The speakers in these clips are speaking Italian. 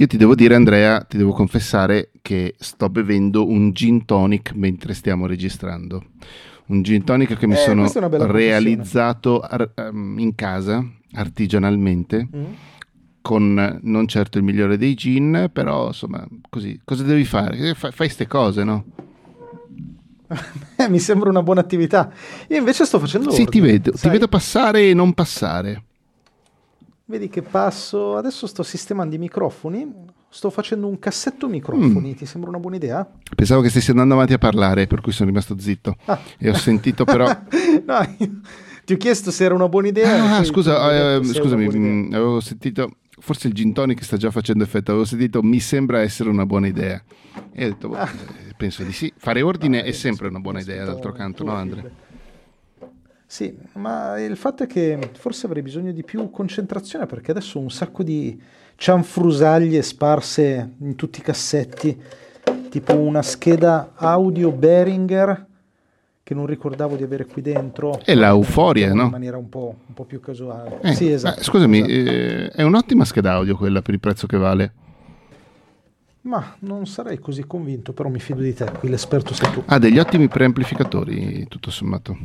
Io ti devo dire, Andrea, ti devo confessare che sto bevendo un gin tonic mentre stiamo registrando. Un gin tonic che mi Eh, sono realizzato ar- ehm, in casa artigianalmente Mm. con non certo il migliore dei gin, però insomma, così, cosa devi fare? Eh, Fa- fai ste cose, no? Mi sembra una buona attività. Io invece sto facendo Sì, ti ordine, vedo, ti sai? vedo passare e non passare. Vedi che passo, adesso sto sistemando i microfoni, sto facendo un cassetto microfoni, ti sembra una buona idea? Pensavo che stessi andando avanti a parlare, per cui sono rimasto zitto. Ah. E ho sentito però... no, io- ti ho chiesto se era una buona idea. Ah, scusa, eh, scusami, mh, avevo sentito, forse il gin tonic sta già facendo effetto, avevo sentito mi sembra essere una buona idea. E ho detto, boh, Ah. eh, penso di sì. Fare ordine Ah, è sempre una buona idea, d'altro canto, no tuo Andre? feedback. Sì, ma il fatto è che forse avrei bisogno di più concentrazione perché adesso ho un sacco di cianfrusaglie sparse in tutti i cassetti, tipo una scheda audio Behringer che non ricordavo di avere qui dentro. È la euforia, In no? maniera un po', un po' più casuale. Eh, sì, esatto. eh, scusami, esatto. eh, è un'ottima scheda audio quella per il prezzo che vale. Ma non sarei così convinto, però mi fido di te, qui l'esperto sei tu. Ha degli ottimi preamplificatori, tutto sommato.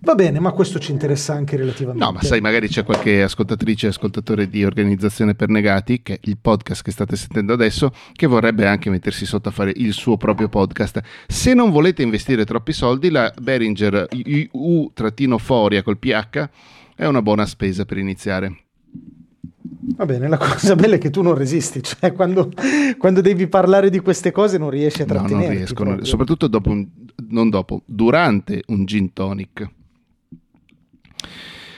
Va bene, ma questo ci interessa anche relativamente. No, ma sai, magari c'è qualche ascoltatrice e ascoltatore di Organizzazione per Negati, che è il podcast che state sentendo adesso, che vorrebbe anche mettersi sotto a fare il suo proprio podcast. Se non volete investire troppi soldi, la Behringer U-Foria col PH è una buona spesa per iniziare. Va bene, la cosa bella è che tu non resisti, cioè quando, quando devi parlare di queste cose non riesci a No, trattenerti. non riesco, non- soprattutto dopo un, non dopo, durante un gin tonic.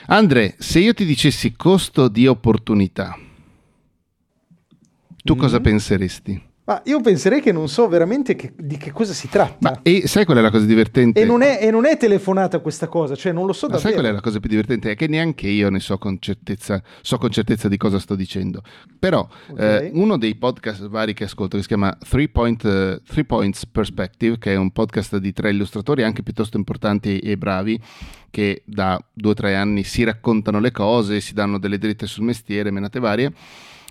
Andre, se io ti dicessi costo di opportunità, tu Mm. cosa penseresti? Ma io penserei che non so veramente che- di che cosa si tratta. Ma e sai qual è la cosa divertente? E non, è, e non è telefonata questa cosa, cioè non lo so Ma sai davvero. qual è la cosa più divertente? È che neanche io ne so con certezza, so con certezza di cosa sto dicendo. Però Ok. eh, uno dei podcast vari che ascolto, che si chiama Three, Point, eh, Three Points Perspective, che è un podcast di tre illustratori anche piuttosto importanti e bravi, che da due o tre anni si raccontano le cose, si danno delle dritte sul mestiere, menate varie.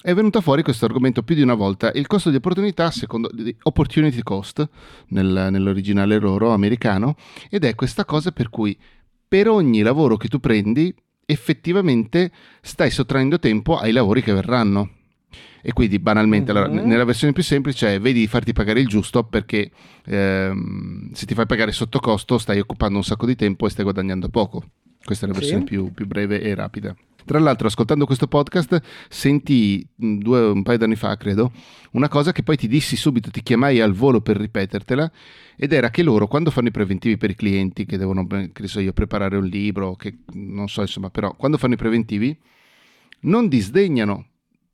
È venuto fuori questo argomento più di una volta, il costo di opportunità, secondo opportunity cost, nel- nell'originale loro americano, ed è questa cosa per cui per ogni lavoro che tu prendi, effettivamente stai sottraendo tempo ai lavori che verranno. E quindi banalmente, allora, Mhm. nella versione più semplice è vedi di farti pagare il giusto perché ehm, se ti fai pagare sotto costo stai occupando un sacco di tempo e stai guadagnando poco. Questa è la Sì. versione più, più breve e rapida. Tra l'altro, ascoltando questo podcast, senti mh, due, un paio d'anni fa, credo, una cosa che poi ti dissi subito, ti chiamai al volo per ripetertela, ed era che loro, quando fanno i preventivi per i clienti, che devono, che so io, preparare un libro, che non so, insomma, però, quando fanno i preventivi, non disdegnano,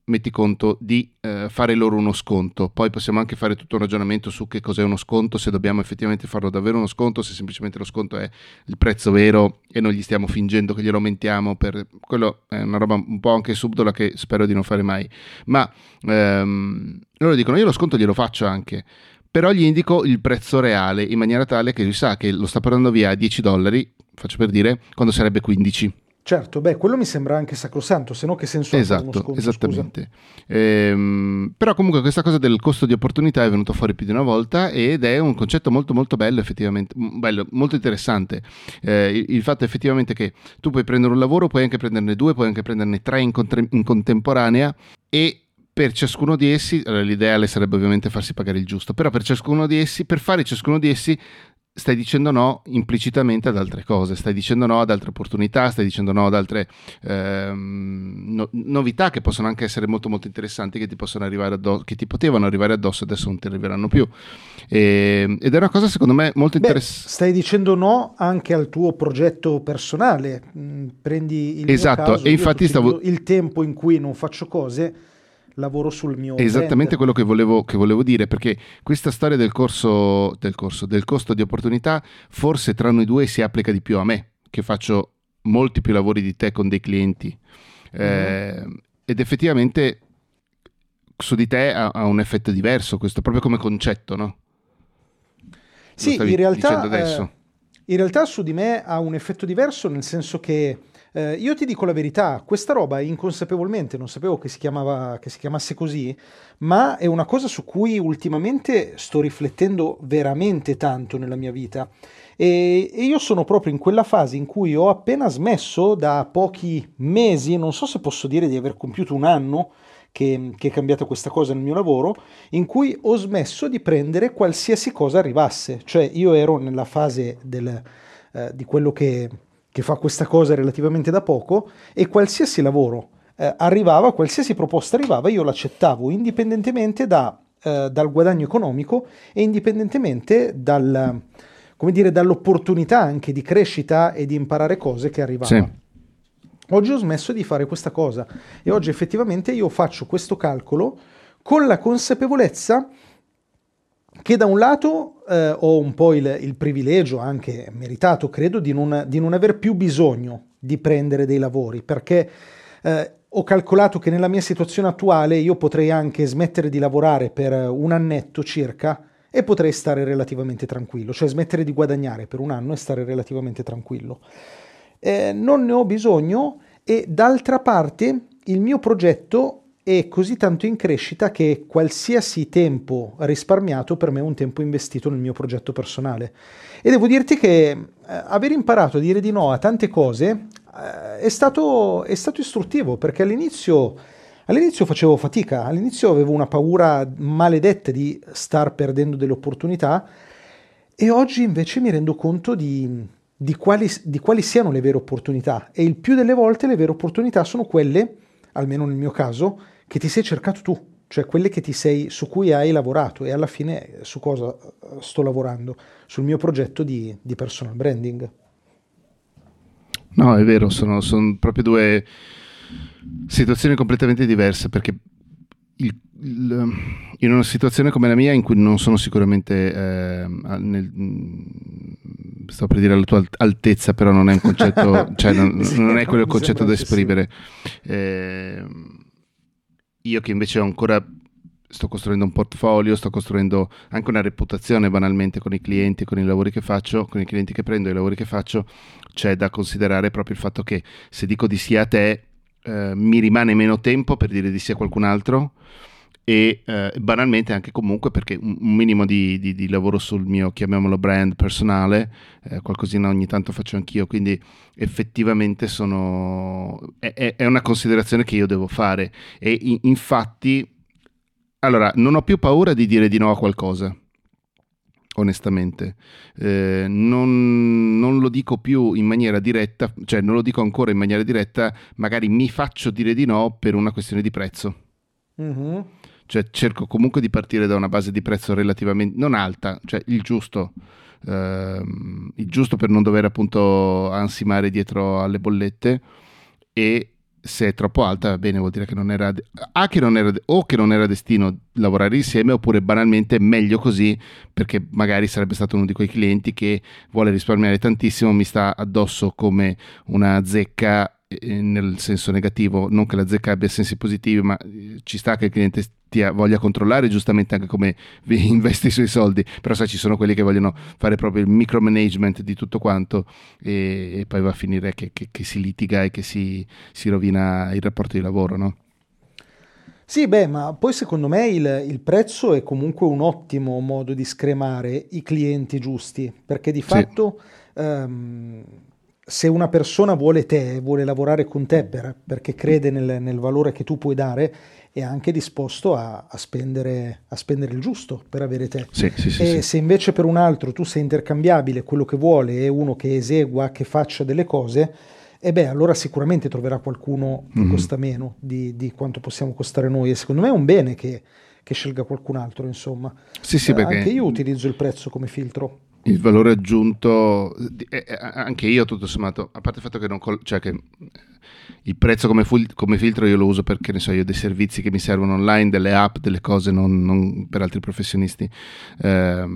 metti conto, di eh, fare loro uno sconto. Poi possiamo anche fare tutto un ragionamento su che cos'è uno sconto, se dobbiamo effettivamente farlo davvero uno sconto, se semplicemente lo sconto è il prezzo vero e noi gli stiamo fingendo che glielo aumentiamo. Per... Quello è una roba un po' anche subdola che spero di non fare mai. Ma ehm, loro dicono: Io lo sconto glielo faccio anche. Però gli indico il prezzo reale in maniera tale che lui sa che lo sta portando via a 10 dollari, faccio per dire, quando sarebbe 15. Certo, beh, quello mi sembra anche sacrosanto, se no che senso ha Esatto, sconto, esattamente. Ehm, però comunque questa cosa del costo di opportunità è venuta fuori più di una volta ed è un concetto molto molto bello effettivamente, bello, molto interessante. Eh, il, il fatto effettivamente che tu puoi prendere un lavoro, puoi anche prenderne due, puoi anche prenderne tre in, contre- in contemporanea e per ciascuno di essi, allora, l'ideale sarebbe ovviamente farsi pagare il giusto, però per ciascuno di essi, per fare ciascuno di essi stai dicendo no implicitamente ad altre cose, stai dicendo no ad altre opportunità, stai dicendo no ad altre ehm, no- novità che possono anche essere molto molto interessanti, che ti possono arrivare addosso, che ti potevano arrivare addosso, adesso non ti arriveranno più. E- ed è una cosa secondo me molto interessante. stai dicendo no anche al tuo progetto personale. Mm, Prendi il Esatto, caso, e infatti stavo- il tempo in cui non faccio cose, lavoro sul mio È esattamente quello che volevo, che volevo dire, perché questa storia del corso, del corso, del costo di opportunità, forse tra noi due si applica di più a me, che faccio molti più lavori di te con dei clienti. Eh, ed effettivamente su di te ha, ha un effetto diverso, questo proprio come concetto, no? Sì, in realtà, eh, in realtà su di me ha un effetto diverso, nel senso che Eh, io ti dico la verità, questa roba inconsapevolmente, non sapevo che si, chiamava, che si chiamasse così, ma è una cosa su cui ultimamente sto riflettendo veramente tanto nella mia vita. E, e io sono proprio in quella fase in cui ho appena smesso da pochi mesi, non so se posso dire di aver compiuto un anno, che, che, è cambiata questa cosa nel mio lavoro, in cui ho smesso di prendere qualsiasi cosa arrivasse. Cioè io ero nella fase del, eh, di quello che che fa questa cosa relativamente da poco e qualsiasi lavoro eh, arrivava, qualsiasi proposta arrivava, io l'accettavo indipendentemente da, eh, dal guadagno economico e indipendentemente dal, dire, dall'opportunità anche di crescita e di imparare cose che arrivava. Sì. Oggi ho smesso di fare questa cosa e oggi effettivamente io faccio questo calcolo con la consapevolezza che da un lato eh, ho un po' il, il, privilegio, anche meritato credo, di non, di non, aver più bisogno di prendere dei lavori, perché eh, ho calcolato che nella mia situazione attuale io potrei anche smettere di lavorare per un annetto circa e potrei stare relativamente tranquillo, cioè smettere di guadagnare per un anno e stare relativamente tranquillo. Eh, non ne ho bisogno e d'altra parte il mio progetto è così tanto in crescita che qualsiasi tempo risparmiato per me è un tempo investito nel mio progetto personale. E devo dirti che eh, aver imparato a dire di no a tante cose eh, è, stato, è stato istruttivo perché all'inizio, all'inizio facevo fatica, all'inizio avevo una paura maledetta di star perdendo delle opportunità. E oggi invece mi rendo conto di, di, quali, di quali siano le vere opportunità. E il più delle volte le vere opportunità sono quelle, almeno nel mio caso, che ti sei cercato tu, cioè quelle che ti sei, su cui hai lavorato e alla fine su cosa eh, sto lavorando? Sul mio progetto di, di personal branding. No, è vero, sono, sono, proprio due situazioni completamente diverse perché il, il, in una situazione come la mia in cui non sono sicuramente eh, nel, sto per dire alla tua altezza però non è un concetto cioè non, non è quello il concetto da esprimere eh, io che invece ho ancora sto costruendo un portfolio, sto costruendo anche una reputazione banalmente con i clienti, con i lavori che faccio, con i clienti che prendo, i lavori che faccio, c'è da considerare proprio il fatto che se dico di sì a te eh, mi rimane meno tempo per dire di sì a qualcun altro e eh, banalmente anche comunque perché un, minimo di, di, di, lavoro sul mio, chiamiamolo brand personale, eh, qualcosina ogni tanto faccio anch'io, quindi effettivamente sono, è, è, una considerazione che io devo fare e in, infatti, allora, non ho più paura di dire di no a qualcosa onestamente. Eh, non, non, lo dico più in maniera diretta, cioè non lo dico ancora in maniera diretta, magari mi faccio dire di no per una questione di prezzo. Mm-hmm cioè cerco comunque di partire da una base di prezzo relativamente non alta, cioè il giusto, ehm, il giusto per non dover appunto ansimare dietro alle bollette. E se è troppo alta, va bene, vuol dire che non era, a che non era o che non era destino lavorare insieme oppure banalmente meglio così perché magari sarebbe stato uno di quei clienti che vuole risparmiare tantissimo, mi sta addosso come una zecca nel senso negativo, non che la zecca abbia sensi positivi, ma eh, ci sta che il cliente ti voglia controllare giustamente anche come investi i suoi soldi, però sai ci sono quelli che vogliono fare proprio il micromanagement di tutto quanto e, e poi va a finire che, che, che, si litiga e che si, si rovina il rapporto di lavoro, no? Sì, beh, ma poi secondo me il, il, prezzo è comunque un ottimo modo di scremare i clienti giusti, perché di fatto sì. um, se una persona vuole te, vuole lavorare con te per, perché crede nel, nel, valore che tu puoi dare, è anche disposto a, a, spendere, a spendere, il giusto per avere te. Sì, sì, sì, e se invece per un altro tu sei intercambiabile, quello che vuole è uno che esegua, che faccia delle cose, e beh, allora sicuramente troverà qualcuno che mm-hmm. costa meno di, di, quanto possiamo costare noi. E secondo me è un bene che, che scelga qualcun altro, insomma. Sì, sì, eh, perché... Anche io utilizzo il prezzo come filtro il valore aggiunto, eh, eh, anche io tutto sommato, a parte il fatto che, non col- cioè che il prezzo come, fu- come, filtro io lo uso perché ne so io dei servizi che mi servono online, delle app, delle cose non, non per altri professionisti, eh,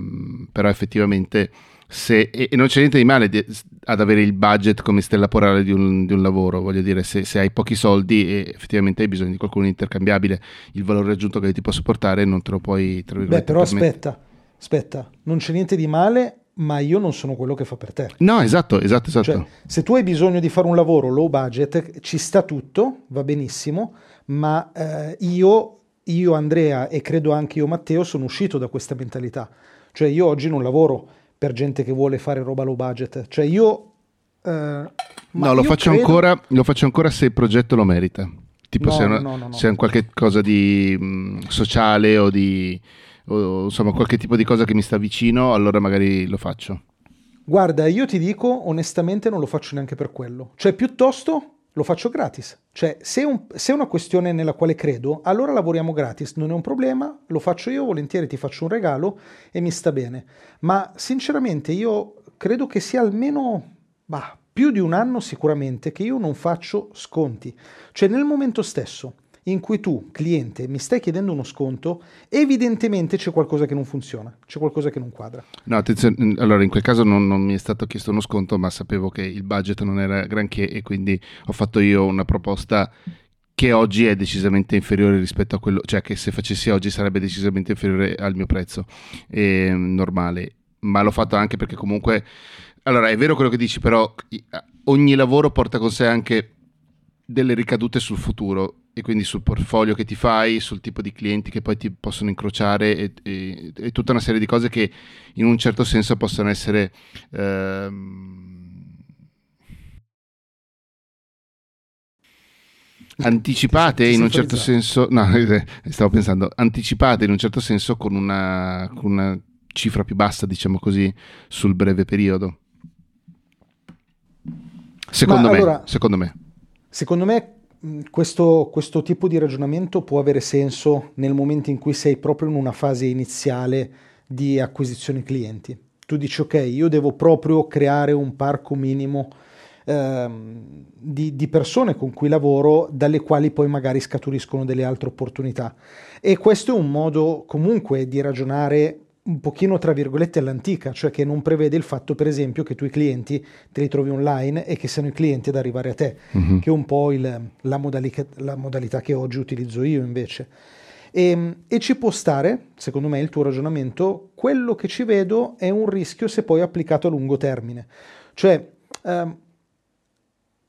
però effettivamente se, e, e, non c'è niente di male di, ad avere il budget come stella polare di un, di un lavoro, voglio dire se, se, hai pochi soldi e effettivamente hai bisogno di qualcuno intercambiabile, il valore aggiunto che ti posso portare non te lo puoi... Beh però aspetta, aspetta, non c'è niente di male ma io non sono quello che fa per te. No, esatto, esatto, esatto. Cioè, se tu hai bisogno di fare un lavoro low budget, ci sta tutto, va benissimo, ma eh, io, io, Andrea e credo anche io Matteo sono uscito da questa mentalità. Cioè io oggi non lavoro per gente che vuole fare roba low budget. Cioè io... Eh, no, lo faccio, credo... ancora, lo faccio ancora se il progetto lo merita. Tipo no, se, una, no, no, se è un qualche cosa di mh, mm, sociale o di o insomma qualche tipo di cosa che mi sta vicino, allora magari lo faccio. Guarda, io ti dico onestamente non lo faccio neanche per quello. Cioè, piuttosto lo faccio gratis. Cioè, se, un, se è una questione nella quale credo, allora lavoriamo gratis, non è un problema, lo faccio io, volentieri ti faccio un regalo e mi sta bene. Ma sinceramente io credo che sia almeno bah, più di un anno sicuramente che io non faccio sconti. Cioè, nel momento stesso in cui tu, cliente, mi stai chiedendo uno sconto, evidentemente c'è qualcosa che non funziona, c'è qualcosa che non quadra. No, attenzione, allora in quel caso non, non, mi è stato chiesto uno sconto, ma sapevo che il budget non era granché e quindi ho fatto io una proposta che oggi è decisamente inferiore rispetto a quello, cioè che se facessi oggi sarebbe decisamente inferiore al mio prezzo eh, normale, ma l'ho fatto anche perché comunque, allora è vero quello che dici, però ogni lavoro porta con sé anche delle ricadute sul futuro e quindi sul portfolio che ti fai, sul tipo di clienti che poi ti possono incrociare e, e, e tutta una serie di cose che in un certo senso possono essere ehm, anticipate in un certo senso, no, stavo pensando, anticipate in un certo senso con una, con una cifra più bassa, diciamo così, sul breve periodo. Secondo me, allora, secondo me. Secondo me questo, questo, tipo di ragionamento può avere senso nel momento in cui sei proprio in una fase iniziale di acquisizione clienti. Tu dici ok, io devo proprio creare un parco minimo ehm, di, di, persone con cui lavoro, dalle quali poi magari scaturiscono delle altre opportunità. E questo è un modo comunque di ragionare un pochino tra virgolette all'antica, cioè che non prevede il fatto per esempio che tu i clienti te li trovi online e che siano i clienti ad arrivare a te, mm-hmm. che è un po' il, la, modalità, la, modalità, che oggi utilizzo io invece. E, ehm, e, ci può stare, secondo me, il tuo ragionamento, quello che ci vedo è un rischio se poi applicato a lungo termine. Cioè, ehm,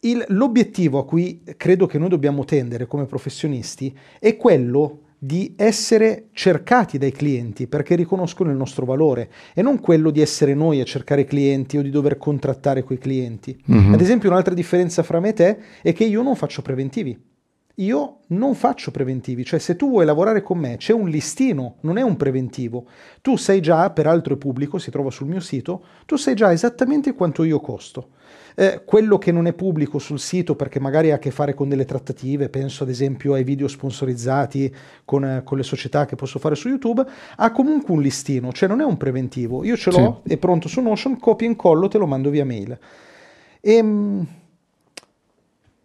il, l'obiettivo a cui credo che noi dobbiamo tendere come professionisti è quello di essere cercati dai clienti perché riconoscono il nostro valore e non quello di essere noi a cercare clienti o di dover contrattare quei clienti. Mm-hmm. Ad esempio, un'altra differenza fra me e te è che io non faccio preventivi. Io non faccio preventivi, cioè se tu vuoi lavorare con me c'è un listino, non è un preventivo. Tu sai già, peraltro è pubblico, si trova sul mio sito, tu sai già esattamente quanto io costo. Eh, quello che non è pubblico sul sito perché magari ha a che fare con delle trattative, penso ad esempio ai video sponsorizzati con, eh, con le società che posso fare su YouTube, ha comunque un listino, cioè non è un preventivo. Io ce l'ho, sì. è pronto su Notion, copio e incollo, te lo mando via mail. E, ehm,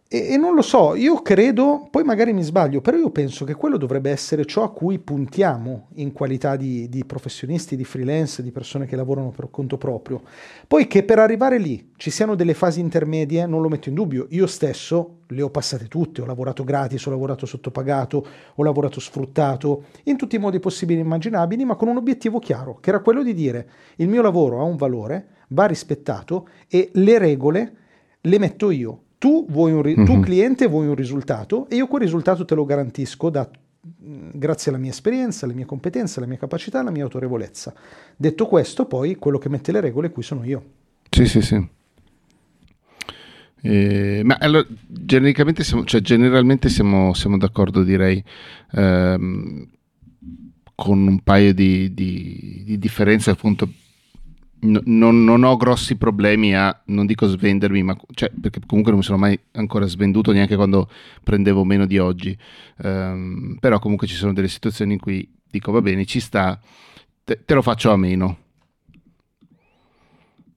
e, e, non lo so, io credo, poi magari mi sbaglio, però io penso che quello dovrebbe essere ciò a cui puntiamo in qualità di, di, professionisti, di freelance, di persone che lavorano per conto proprio. Poi che per arrivare lì ci siano delle fasi intermedie, non lo metto in dubbio. Io stesso le ho passate tutte, ho lavorato gratis, ho lavorato sottopagato, ho lavorato sfruttato, in tutti i modi possibili e immaginabili, ma con un obiettivo chiaro, che era quello di dire il mio lavoro ha un valore, va rispettato e le regole le metto io tu, vuoi un ri- mm-hmm. tu mhm. cliente vuoi un risultato e io quel risultato te lo garantisco da, grazie alla mia esperienza, alle mie competenze, alla mia capacità, alla mia autorevolezza. Detto questo, poi quello che mette le regole qui sono io. Sì, sì, sì. Eh, ma allora, genericamente siamo, cioè, generalmente siamo, siamo d'accordo, direi, ehm, con un paio di, di, di differenze appunto No, non, non, ho grossi problemi a, non dico svendermi, ma, cioè, perché comunque non mi sono mai ancora svenduto neanche quando prendevo meno di oggi. Um, però comunque ci sono delle situazioni in cui dico va bene, ci sta, te, te lo faccio a meno.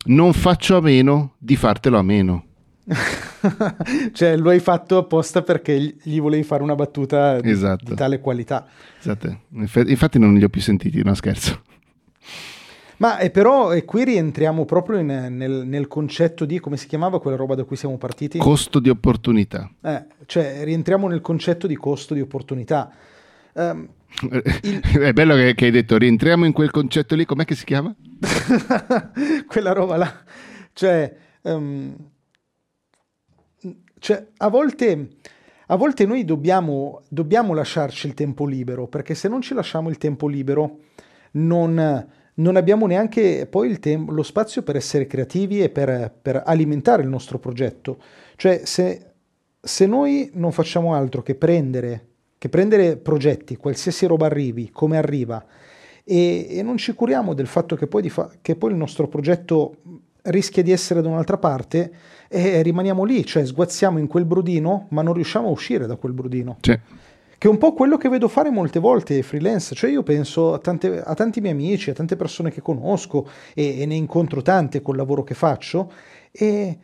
Non faccio a meno di fartelo a meno. cioè lo hai fatto apposta perché gli volevi fare una battuta di, esatto. di tale qualità. Esatto. Infatti non li ho più sentiti, no scherzo. Ma eh, però eh, qui rientriamo proprio in, nel, nel, concetto di, come si chiamava quella roba da cui siamo partiti? Costo di opportunità. Eh, cioè rientriamo nel concetto di costo di opportunità. Um, il... È bello che, che, hai detto, rientriamo in quel concetto lì, com'è che si chiama? quella roba là. Cioè, um, cioè a volte a volte noi dobbiamo, dobbiamo, lasciarci il tempo libero, perché se non ci lasciamo il tempo libero non, non abbiamo neanche poi tem- lo spazio per essere creativi e per, per, alimentare il nostro progetto. Cioè se, se noi non facciamo altro che prendere, che prendere progetti, qualsiasi roba arrivi, come arriva, e, e non ci curiamo del fatto che poi, fa- che poi il nostro progetto rischia di essere da un'altra parte e rimaniamo lì, cioè sguazziamo in quel brodino, ma non riusciamo a uscire da quel brodino. Sì. Che è un po' quello che vedo fare molte volte freelance, cioè io penso a, tante, a tanti miei amici, a tante persone che conosco e, e, ne incontro tante col lavoro che faccio e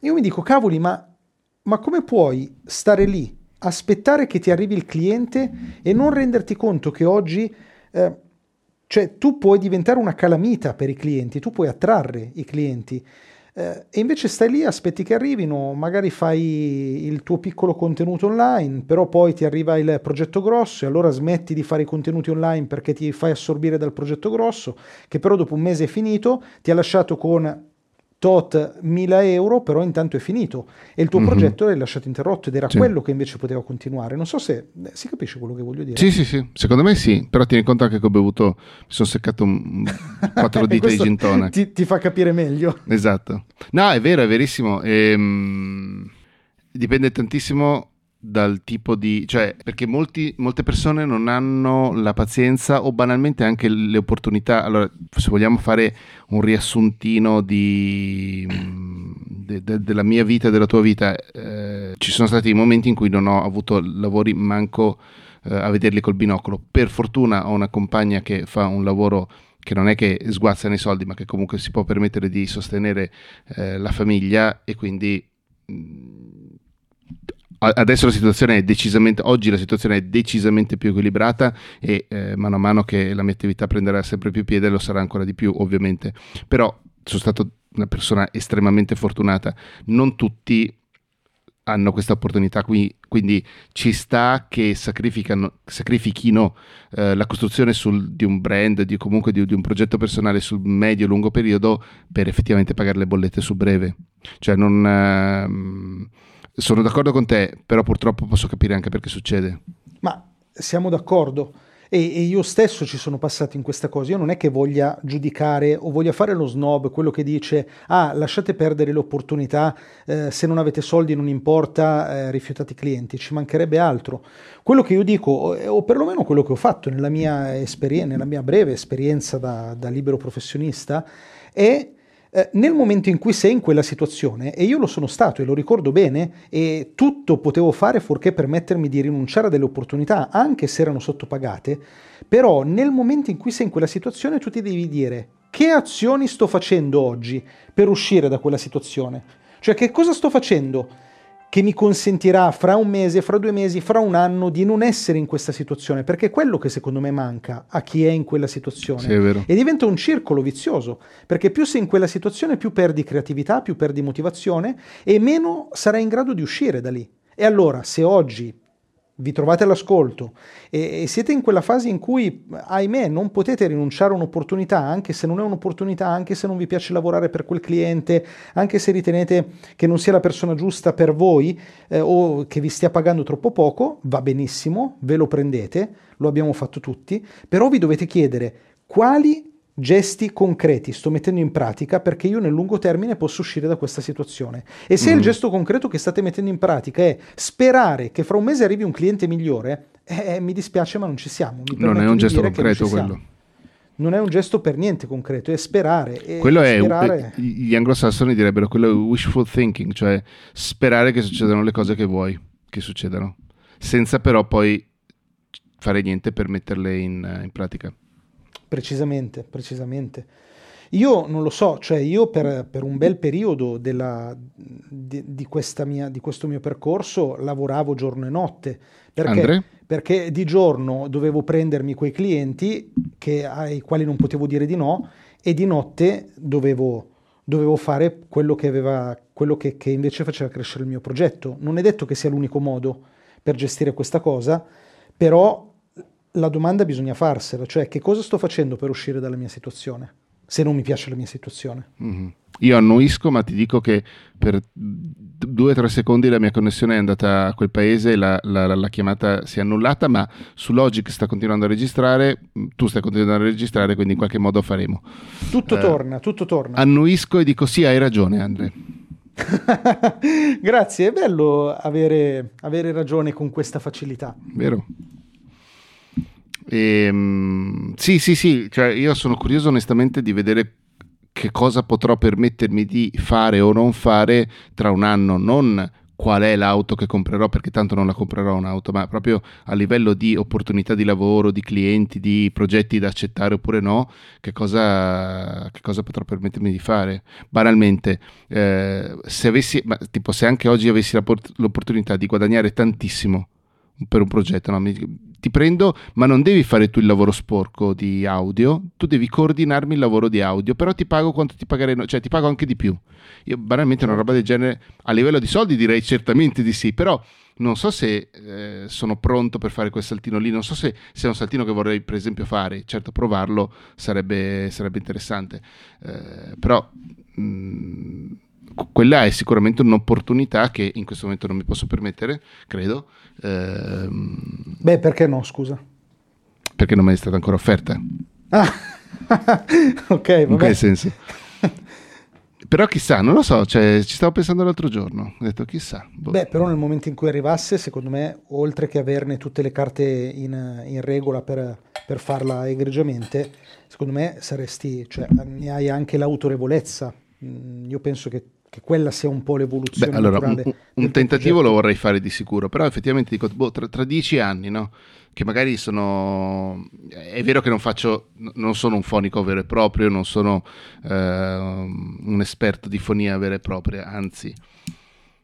io mi dico, cavoli, ma, ma come puoi stare lì, aspettare che ti arrivi il cliente e non renderti conto che oggi... Eh, cioè tu puoi diventare una calamita per i clienti, tu puoi attrarre i clienti eh, e invece stai lì, aspetti che arrivino, magari fai il tuo piccolo contenuto online, però poi ti arriva il progetto grosso e allora smetti di fare i contenuti online perché ti fai assorbire dal progetto grosso, che però dopo un mese è finito, ti ha lasciato con tot mila euro, però intanto è finito e il tuo mm-hmm. progetto l'hai lasciato interrotto ed era sì. quello che invece poteva continuare. Non so se eh, si capisce quello che voglio dire. Sì, sì, sì, secondo me sì, però tieni conto anche che ho bevuto, mi sono seccato un, quattro dita di gin tonic. Ti, ti, fa capire meglio. Esatto. No, è vero, è verissimo. Ehm, dipende tantissimo dal tipo di... cioè perché molti, molte persone non hanno la pazienza o banalmente anche le opportunità. Allora, se vogliamo fare un riassuntino di, de, de, della mia vita e della tua vita, eh, ci sono stati momenti in cui non ho avuto lavori manco eh, a vederli col binocolo. Per fortuna ho una compagna che fa un lavoro che non è che sguazza nei soldi, ma che comunque si può permettere di sostenere eh, la famiglia e quindi... Mh, adesso la situazione è decisamente, oggi la situazione è decisamente più equilibrata e eh, mano a mano che la mia attività prenderà sempre più piede lo sarà ancora di più ovviamente, però sono stato una persona estremamente fortunata, non tutti hanno questa opportunità qui, quindi ci sta che sacrifichino eh, la costruzione sul, di un brand, di, comunque di, di, un progetto personale sul medio-lungo periodo per effettivamente pagare le bollette su breve. Cioè non... Ehm, sono d'accordo con te, però purtroppo posso capire anche perché succede. Ma siamo d'accordo. E, io stesso ci sono passato in questa cosa. Io non è che voglia giudicare o voglia fare lo snob, quello che dice: ah, lasciate perdere l'opportunità, eh, se non avete soldi non importa, eh, rifiutate i clienti, ci mancherebbe altro. Quello che io dico, o perlomeno quello che ho fatto nella mia, esperien- nella mia breve esperienza da, da libero professionista, è eh, nel momento in cui sei in quella situazione, e io lo sono stato e lo ricordo bene, e tutto potevo fare fuorché permettermi di rinunciare a delle opportunità, anche se erano sottopagate, però nel momento in cui sei in quella situazione tu ti devi dire che azioni sto facendo oggi per uscire da quella situazione. Cioè che cosa sto facendo che mi consentirà fra un mese, fra due mesi, fra un anno di non essere in questa situazione, perché è quello che secondo me manca a chi è in quella situazione. Sì, e diventa un circolo vizioso, perché più sei in quella situazione, più perdi creatività, più perdi motivazione e meno sarai in grado di uscire da lì. E allora, se oggi vi trovate all'ascolto. E, e, siete in quella fase in cui, ahimè, non potete rinunciare a un'opportunità, anche se non è un'opportunità, anche se non vi piace lavorare per quel cliente, anche se ritenete che non sia la persona giusta per voi eh, o che vi stia pagando troppo poco, va benissimo, ve lo prendete, lo abbiamo fatto tutti, però vi dovete chiedere quali gesti concreti sto mettendo in pratica perché io nel lungo termine posso uscire da questa situazione. E se mm. il gesto concreto che state mettendo in pratica è sperare che fra un mese arrivi un cliente migliore, eh, mi dispiace ma non ci siamo. Non è un gesto concreto quello. Non è un gesto per niente concreto, è sperare. E quello è, sperare... gli anglosassoni direbbero quello è wishful thinking, cioè sperare che succedano le cose che vuoi che succedano, senza però poi fare niente per metterle in, in pratica. Precisamente, precisamente. Io non lo so, cioè io per, per un bel periodo della, di, di, mia, di, questo mio percorso lavoravo giorno e notte, perché, perché, di giorno dovevo prendermi quei clienti che, ai quali non potevo dire di no e di notte dovevo, dovevo fare quello, che, aveva, quello che, che invece faceva crescere il mio progetto. Non è detto che sia l'unico modo per gestire questa cosa, però la domanda bisogna farsela, cioè che cosa sto facendo per uscire dalla mia situazione? se non mi piace la mia situazione. Mm-hmm. Io annuisco, ma ti dico che per due o tre secondi la mia connessione è andata a quel paese e la, la, la, chiamata si è annullata, ma su Logic sta continuando a registrare, tu stai continuando a registrare, quindi in qualche modo faremo. Tutto eh, torna, tutto torna. Annuisco e dico sì, hai ragione Andre. Grazie, è bello avere, avere, ragione con questa facilità. Vero. E, um, sì, sì, sì, cioè io sono curioso onestamente di vedere che cosa potrò permettermi di fare o non fare tra un anno, non qual è l'auto che comprerò perché tanto non la comprerò un'auto, ma proprio a livello di opportunità di lavoro, di clienti, di progetti da accettare oppure no, che cosa, che cosa potrò permettermi di fare. Banalmente, eh, se avessi, ma, tipo se anche oggi avessi l'opportunità di guadagnare tantissimo per un progetto, no? Ti prendo, ma non devi fare tu il lavoro sporco di audio, tu devi coordinarmi il lavoro di audio, però ti pago quanto ti pagherei, cioè ti pago anche di più. Io banalmente una roba del genere a livello di soldi direi certamente di sì, però non so se eh, sono pronto per fare quel saltino lì, non so se, se, è un saltino che vorrei per esempio fare, certo provarlo sarebbe, sarebbe interessante, eh, però... Mh, mm, quella è sicuramente un'opportunità che in questo momento non mi posso permettere, credo. Ehm, Beh, perché no, scusa? Perché non mi è stata ancora offerta. Ah, ok. In che senso? però chissà, non lo so, cioè, ci stavo pensando l'altro giorno, ho detto chissà. Boh. Beh, però nel momento in cui arrivasse, secondo me, oltre che averne tutte le carte in, in regola per, per, farla egregiamente, secondo me saresti, cioè, ne hai anche l'autorevolezza. Mm, io penso che che quella sia un po' l'evoluzione Beh, allora, un, un tentativo progetto. lo vorrei fare di sicuro, però effettivamente dico, boh, tra, tra, dieci anni, no? Che magari sono... È vero che non faccio... Non sono un fonico vero e proprio, non sono eh, un esperto di fonia vera e propria, anzi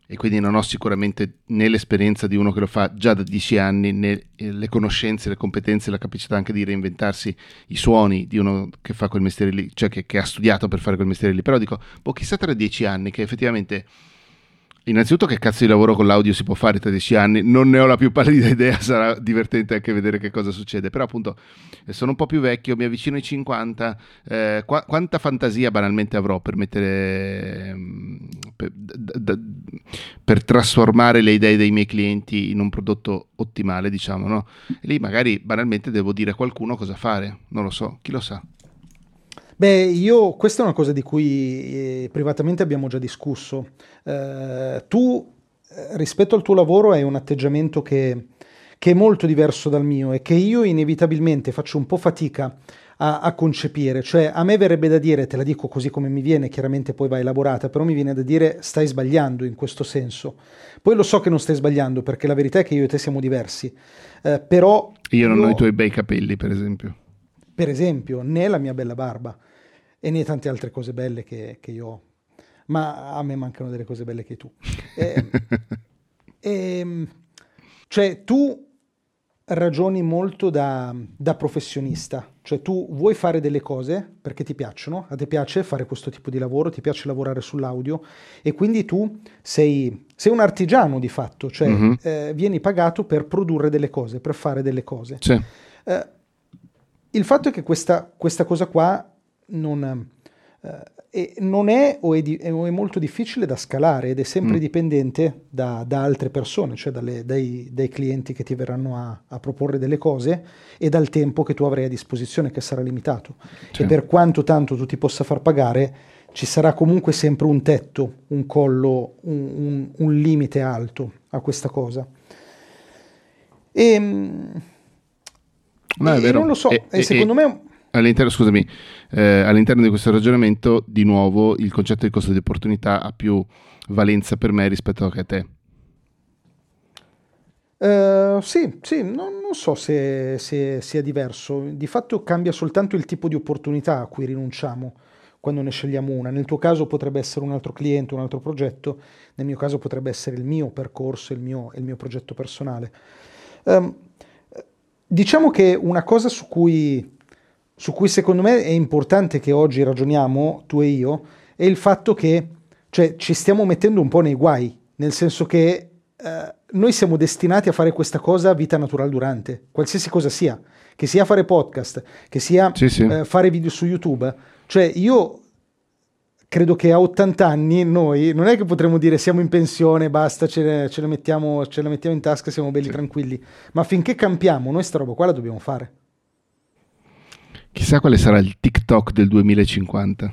e quindi non ho sicuramente né l'esperienza di uno che lo fa già da dieci anni, né eh, le conoscenze, le competenze, la capacità anche di reinventarsi i suoni di uno che fa quel mestiere lì, cioè che, che ha studiato per fare quel mestiere lì. Però dico, boh, chissà tra dieci anni che effettivamente Innanzitutto che cazzo di lavoro con l'audio si può fare tra dieci anni? Non ne ho la più pallida idea, sarà divertente anche vedere che cosa succede, però appunto eh, sono un po' più vecchio, mi avvicino ai 50, eh, qu- quanta fantasia banalmente avrò per mettere, mm, per, d- d- per, trasformare le idee dei miei clienti in un prodotto ottimale, diciamo, no? E lì magari banalmente devo dire a qualcuno cosa fare, non lo so, chi lo sa. Beh, io questa è una cosa di cui eh, privatamente abbiamo già discusso. Eh, tu eh, rispetto al tuo lavoro hai un atteggiamento che, che, è molto diverso dal mio e che io inevitabilmente faccio un po' fatica a, a, concepire. Cioè, a me verrebbe da dire, te la dico così come mi viene, chiaramente poi va elaborata, però mi viene da dire stai sbagliando in questo senso. Poi lo so che non stai sbagliando perché la verità è che io e te siamo diversi. Eh, però io non io... ho i tuoi bei capelli, per esempio per esempio, né la mia bella barba e né tante altre cose belle che, che io ho. Ma a me mancano delle cose belle che tu. e, e, ehm, cioè, tu ragioni molto da, da, professionista, cioè tu vuoi fare delle cose perché ti piacciono, a te piace fare questo tipo di lavoro, ti piace lavorare sull'audio e quindi tu sei, sei un artigiano di fatto, cioè mm-hmm. eh, vieni pagato per produrre delle cose, per fare delle cose. Sì. Eh, il fatto è che questa, questa cosa qua non, eh, non è o è, di, è, molto difficile da scalare ed è sempre mm. dipendente da, da, altre persone, cioè dalle, dai, dai, clienti che ti verranno a, a, proporre delle cose e dal tempo che tu avrai a disposizione che sarà limitato. Cioè. E per quanto tanto tu ti possa far pagare, ci sarà comunque sempre un tetto, un collo, un, un, un limite alto a questa cosa. E, ehm, No, è vero. non lo so, e, e secondo e, me... All'interno, scusami, eh, all'interno di questo ragionamento, di nuovo, il concetto di costo di opportunità ha più valenza per me rispetto a te. Uh, sì, sì, non, non so se, sia diverso. Di fatto cambia soltanto il tipo di opportunità a cui rinunciamo quando ne scegliamo una. Nel tuo caso potrebbe essere un altro cliente, un altro progetto, nel mio caso potrebbe essere il mio percorso, il mio, il mio progetto personale. Um, Diciamo che una cosa su cui, su cui secondo me è importante che oggi ragioniamo, tu e io, è il fatto che cioè, ci stiamo mettendo un po' nei guai, nel senso che eh, noi siamo destinati a fare questa cosa vita natural durante, qualsiasi cosa sia, che sia fare podcast, che sia sì, sì. Eh, fare video su YouTube, Cioè io credo che a 80 anni noi non è che potremmo dire siamo in pensione, basta, ce le, ce mettiamo, ce le mettiamo in tasca, siamo belli sì. tranquilli, ma finché campiamo noi sta roba qua la dobbiamo fare. Chissà quale sarà il TikTok del 2050.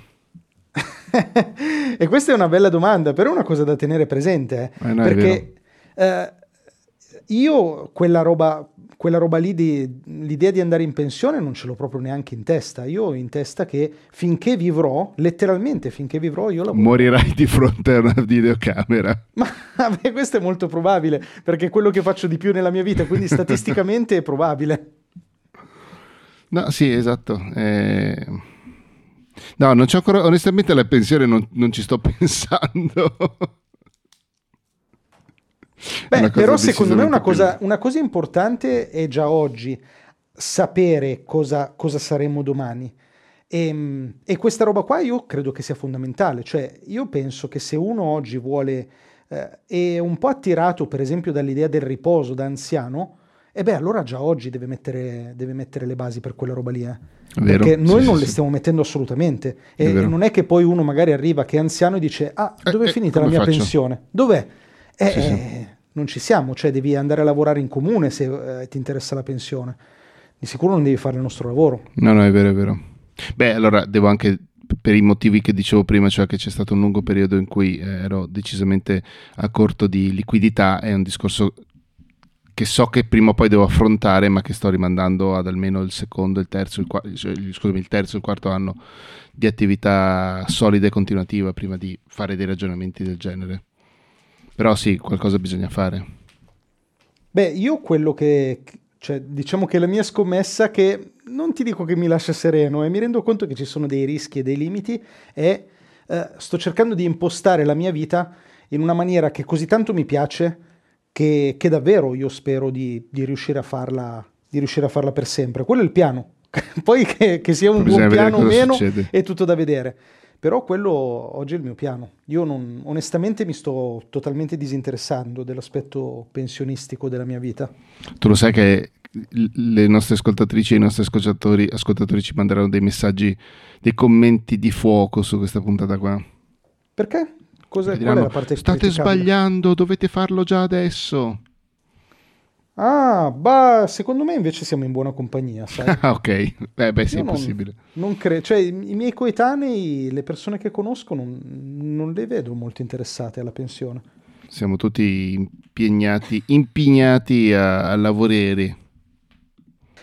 e questa è una bella domanda, però è una cosa da tenere presente, eh? Eh no, perché eh, io quella roba, quella roba lì, di, l'idea di andare in pensione non ce l'ho proprio neanche in testa. Io ho in testa che finché vivrò, letteralmente finché vivrò, io lavoro. Morirai di fronte a una videocamera. Ma beh, questo è molto probabile, perché è quello che faccio di più nella mia vita, quindi statisticamente è probabile. No, sì, esatto. Eh... No, non c'ho ancora, onestamente alla pensione non, non ci sto pensando. Beh, però secondo me una cosa, una cosa, importante è già oggi sapere cosa, cosa saremo domani. E, ehm, e, questa roba qua io credo che sia fondamentale. Cioè, io penso che se uno oggi vuole, eh, è un po' attirato per esempio dall'idea del riposo da anziano, e beh, allora già oggi deve mettere, deve mettere le basi per quella roba lì. Eh. Vero, Perché noi sì, non sì, le stiamo mettendo assolutamente. E non è che poi uno magari arriva che è anziano e dice: Ah, dove è eh, eh finita la mia faccio? pensione? Dov'è? Eh, eh, non ci siamo, cioè devi andare a lavorare in comune se eh, ti interessa la pensione. Di sicuro non devi fare il nostro lavoro. No, no, è vero, è vero. Beh, allora devo anche per i motivi che dicevo prima, cioè che c'è stato un lungo periodo in cui eh, ero decisamente a corto di liquidità, è un discorso che so che prima o poi devo affrontare, ma che sto rimandando ad almeno il secondo, il terzo, il, cioè, scusami, il terzo, il quarto anno di attività solida e continuativa prima di fare dei ragionamenti del genere. Però sì, qualcosa bisogna fare. Beh, io quello che, cioè, diciamo che la mia scommessa che non ti dico che mi lascia sereno e mi rendo conto che ci sono dei rischi e dei limiti e eh, sto cercando di impostare la mia vita in una maniera che così tanto mi piace che, che davvero io spero di, di, riuscire a farla, di riuscire a farla per sempre. Quello è il piano. Poi che, che sia un buon piano o meno succede. è tutto da vedere. Però quello oggi è il mio piano. Io non, onestamente mi sto totalmente disinteressando dell'aspetto pensionistico della mia vita. Tu lo sai che le nostre ascoltatrici e i nostri ascoltatori, ascoltatori ci manderanno dei messaggi, dei commenti di fuoco su questa puntata qua. Perché? Cos'è, diranno, qual è la parte State sbagliando, dovete farlo già adesso. Ah, bah, secondo me invece siamo in buona compagnia, sai? Ah, ok. Eh, beh, sì, Io è possibile. Non cre- cioè, i miei coetanei, le persone che conosco, non, non le vedo molto interessate alla pensione. Siamo tutti impegnati, impegnati a, a lavorare.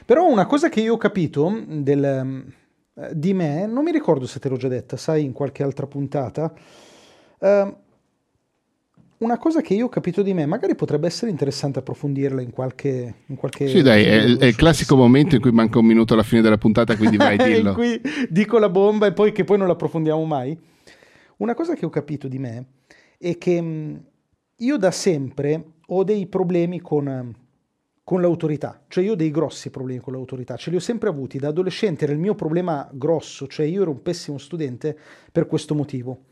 Però una cosa che io ho capito del, di me, non mi ricordo se te l'ho già detta, sai, in qualche altra puntata, Uh, una cosa che io ho capito di me, magari potrebbe essere interessante approfondirla in qualche... In qualche sì, dai, è, è, il classico momento in cui manca un minuto alla fine della puntata, quindi vai, dillo. in cui dico la bomba e poi che poi non la approfondiamo mai. Una cosa che ho capito di me è che mm, io da sempre ho dei problemi con, con l'autorità, cioè io ho dei grossi problemi con l'autorità, ce li ho sempre avuti. Da adolescente era il mio problema grosso, cioè io ero un pessimo studente per questo motivo.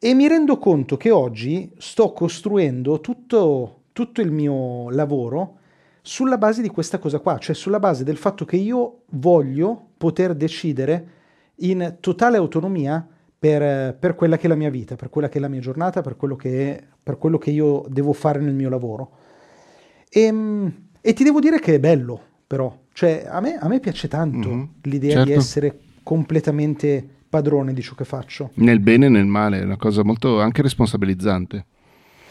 E mi rendo conto che oggi sto costruendo tutto, tutto il mio lavoro sulla base di questa cosa qua, cioè sulla base del fatto che io voglio poter decidere in totale autonomia per, per, quella che è la mia vita, per quella che è la mia giornata, per quello che, è, per quello che io devo fare nel mio lavoro. E, ehm, e, ti devo dire che è bello, però, cioè a me, a me piace tanto mm-hmm, l'idea certo. di essere completamente padrone di ciò che faccio. Nel bene e nel male, è una cosa molto anche responsabilizzante.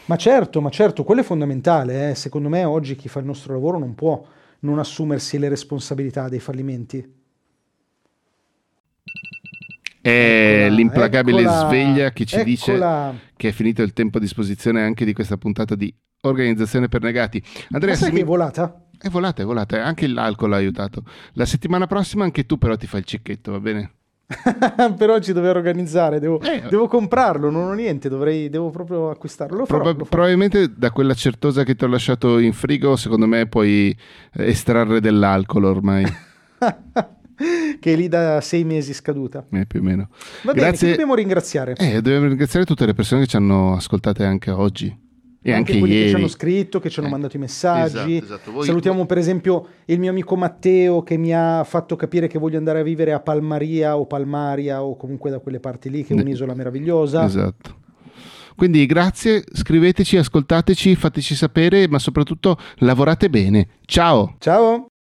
Ma certo, ma certo, quello è fondamentale. Eh. Secondo me oggi chi fa il nostro lavoro non può non assumersi le responsabilità dei fallimenti. È eccola, l'implacabile eccola, sveglia che ci eccola. dice che è finito il tempo a disposizione anche di questa puntata di Organizzazione per Negati. Andrea, ma sai che è volata? È volata, è volata, anche l'alcol ha aiutato. La settimana prossima anche tu però ti fai il cicchetto, va bene? però ci dovrei organizzare, devo, eh, devo, comprarlo, non ho niente, dovrei, devo proprio acquistarlo. Lo farò, Proba- probabilmente da quella certosa che ti ho lasciato in frigo, secondo me puoi eh, estrarre dell'alcol ormai. che è lì da sei mesi scaduta. Eh, più o meno. Va Grazie. bene, dobbiamo ringraziare? Eh, dobbiamo ringraziare tutte le persone che ci hanno ascoltate anche oggi E anche, anche quelli che ieri. ci hanno scritto, che ci hanno Eh. mandato i messaggi. Esatto, esatto. Voi- Salutiamo per esempio il mio amico Matteo che mi ha fatto capire che voglio andare a vivere a Palmaria o Palmaria o comunque da quelle parti lì, che è Ne- un'isola meravigliosa. Esatto. Quindi grazie, scriveteci, ascoltateci, fateci sapere, ma soprattutto lavorate bene. Ciao! Ciao!